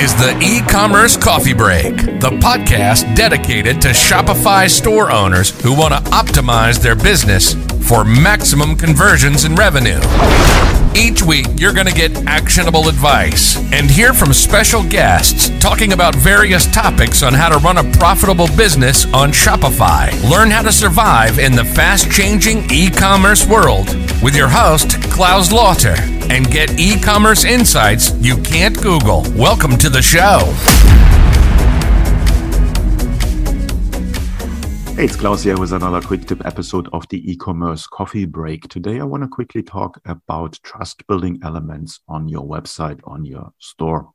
is the e commerce coffee break, the podcast dedicated to Shopify store owners who want to optimize their business for maximum conversions and revenue. Each week, you're going to get actionable advice and hear from special guests talking about various topics on how to run a profitable business on Shopify. Learn how to survive in the fast changing e commerce world with your host, Claus Lauter, and get e commerce insights you can't Google. Welcome to the show. Hey, it's Claus here with another quick tip episode of the e-commerce coffee break. Today, I want to quickly talk about trust building elements on your website, on your store.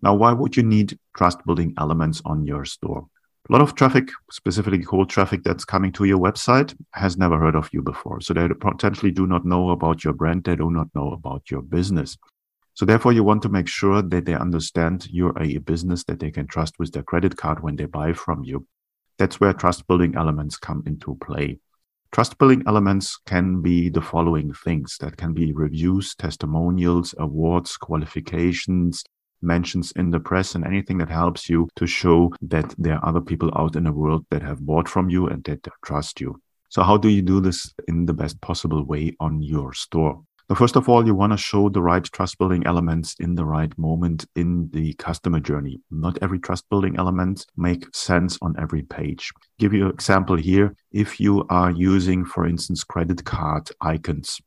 Now, why would you need trust building elements on your store? A lot of traffic, specifically cold traffic that's coming to your website, has never heard of you before. So they potentially do not know about your brand. They do not know about your business. So therefore, you want to make sure that they understand you're a business that they can trust with their credit card when they buy from you. That's where trust building elements come into play. Trust building elements can be the following things that can be reviews, testimonials, awards, qualifications, mentions in the press, and anything that helps you to show that there are other people out in the world that have bought from you and that trust you. So, how do you do this in the best possible way on your store? First of all, you want to show the right trust building elements in the right moment in the customer journey. Not every trust building element makes sense on every page. Give you an example here. If you are using, for instance, credit card icons,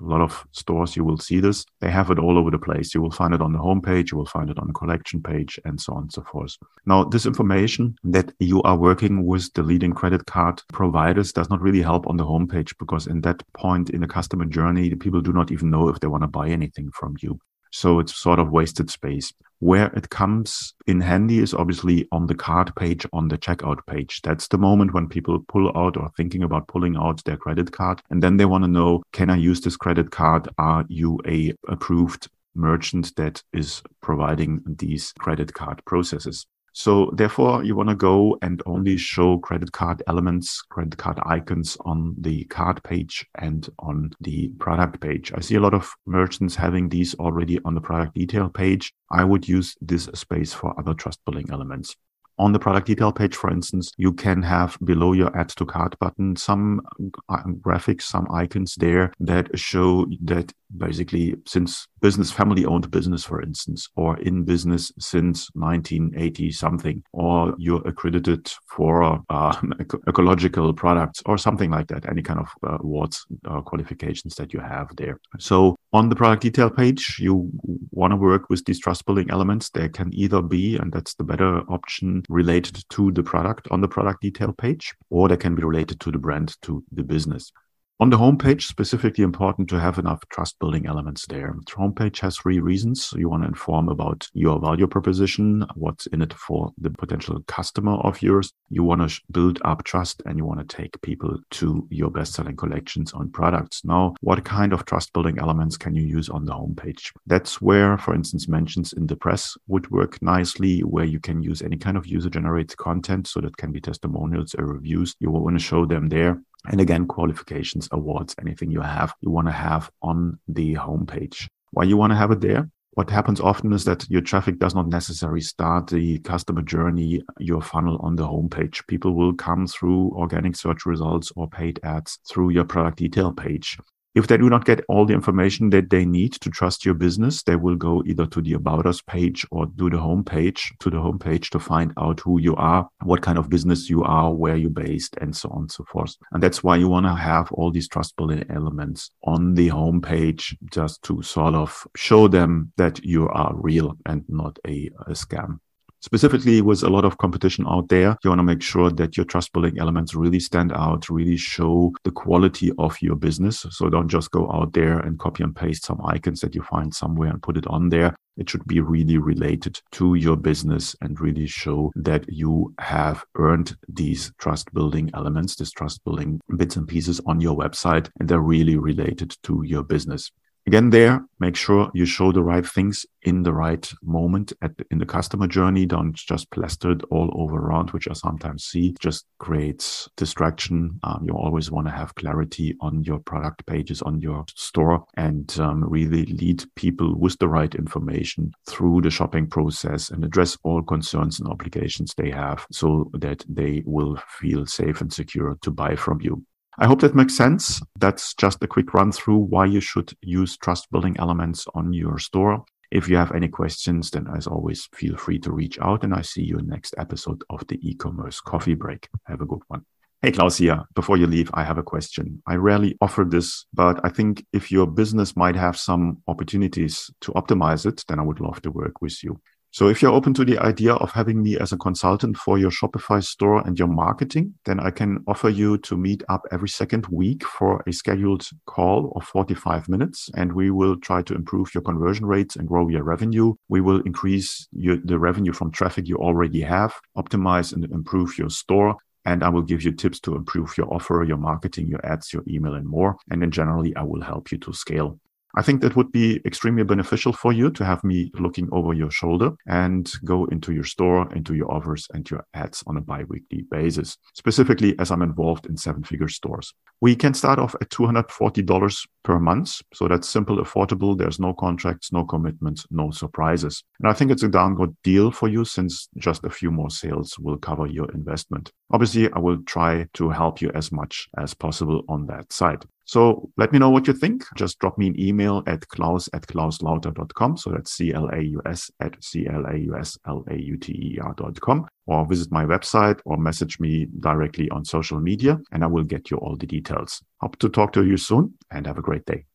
a lot of stores you will see this. They have it all over the place. You will find it on the homepage you will find it on the collection page and so on and so forth. Now this information that you are working with the leading credit card providers does not really help on the homepage because in that point in the customer journey the people do not even know if they want to buy anything from you so it's sort of wasted space. Where it comes in handy is obviously on the card page, on the checkout page. That's the moment when people pull out or thinking about pulling out their credit card. And then they want to know, can I use this credit card? Are you a approved merchant that is providing these credit card processes? So therefore, you want to go and only show credit card elements, credit card icons on the card page and on the product page. I see a lot of merchants having these already on the product detail page. I would use this space for other trust building elements. On the product detail page, for instance, you can have below your add to cart button some uh, graphics, some icons there that show that basically since business, family owned business, for instance, or in business since 1980 something, or you're accredited for uh, ecological products or something like that, any kind of uh, awards qualifications that you have there. So on the product detail page, you want to work with these trust building elements. They can either be, and that's the better option, related to the product on the product detail page, or they can be related to the brand, to the business. On the homepage, specifically important to have enough trust building elements there. The homepage has three reasons. You want to inform about your value proposition, what's in it for the potential customer of yours. You want to build up trust and you want to take people to your best selling collections on products. Now, what kind of trust building elements can you use on the homepage? That's where, for instance, mentions in the press would work nicely, where you can use any kind of user generated content. So that can be testimonials or reviews. You want to show them there. And again, qualifications, awards, anything you have, you want to have on the homepage. Why you want to have it there? What happens often is that your traffic does not necessarily start the customer journey, your funnel on the homepage. People will come through organic search results or paid ads through your product detail page. If they do not get all the information that they need to trust your business, they will go either to the About Us page or to the home page, to the home page to find out who you are, what kind of business you are, where you're based, and so on and so forth. And that's why you want to have all these trust building elements on the home page just to sort of show them that you are real and not a, a scam specifically with a lot of competition out there, you want to make sure that your trust building elements really stand out, really show the quality of your business. So don't just go out there and copy and paste some icons that you find somewhere and put it on there. It should be really related to your business and really show that you have earned these trust building elements, these trust building bits and pieces on your website, and they're really related to your business. Again, there, make sure you show the right things in the right moment at the, in the customer journey. Don't just plaster it all over around, which I sometimes see just creates distraction. Um, you always want to have clarity on your product pages on your store and um, really lead people with the right information through the shopping process and address all concerns and obligations they have so that they will feel safe and secure to buy from you. I hope that makes sense. That's just a quick run through why you should use trust building elements on your store. If you have any questions, then as always, feel free to reach out and I see you next episode of the e-commerce coffee break. Have a good one. Hey, Claus here. Before you leave, I have a question. I rarely offer this, but I think if your business might have some opportunities to optimize it, then I would love to work with you. So if you're open to the idea of having me as a consultant for your Shopify store and your marketing, then I can offer you to meet up every second week for a scheduled call of 45 minutes. And we will try to improve your conversion rates and grow your revenue. We will increase your, the revenue from traffic you already have, optimize and improve your store. And I will give you tips to improve your offer, your marketing, your ads, your email, and more. And then generally, I will help you to scale. I think that would be extremely beneficial for you to have me looking over your shoulder and go into your store, into your offers and your ads on a bi-weekly basis, specifically as I'm involved in seven figure stores. We can start off at $240 per month. So that's simple, affordable. There's no contracts, no commitments, no surprises. And I think it's a down good deal for you since just a few more sales will cover your investment. Obviously, I will try to help you as much as possible on that side. So let me know what you think. Just drop me an email at claus at clauslauter.com. So that's C-L-A-U-S at C-L-A-U-S-L-A-U-T-E-R.com or visit my website or message me directly on social media and I will get you all the details. Hope to talk to you soon and have a great day.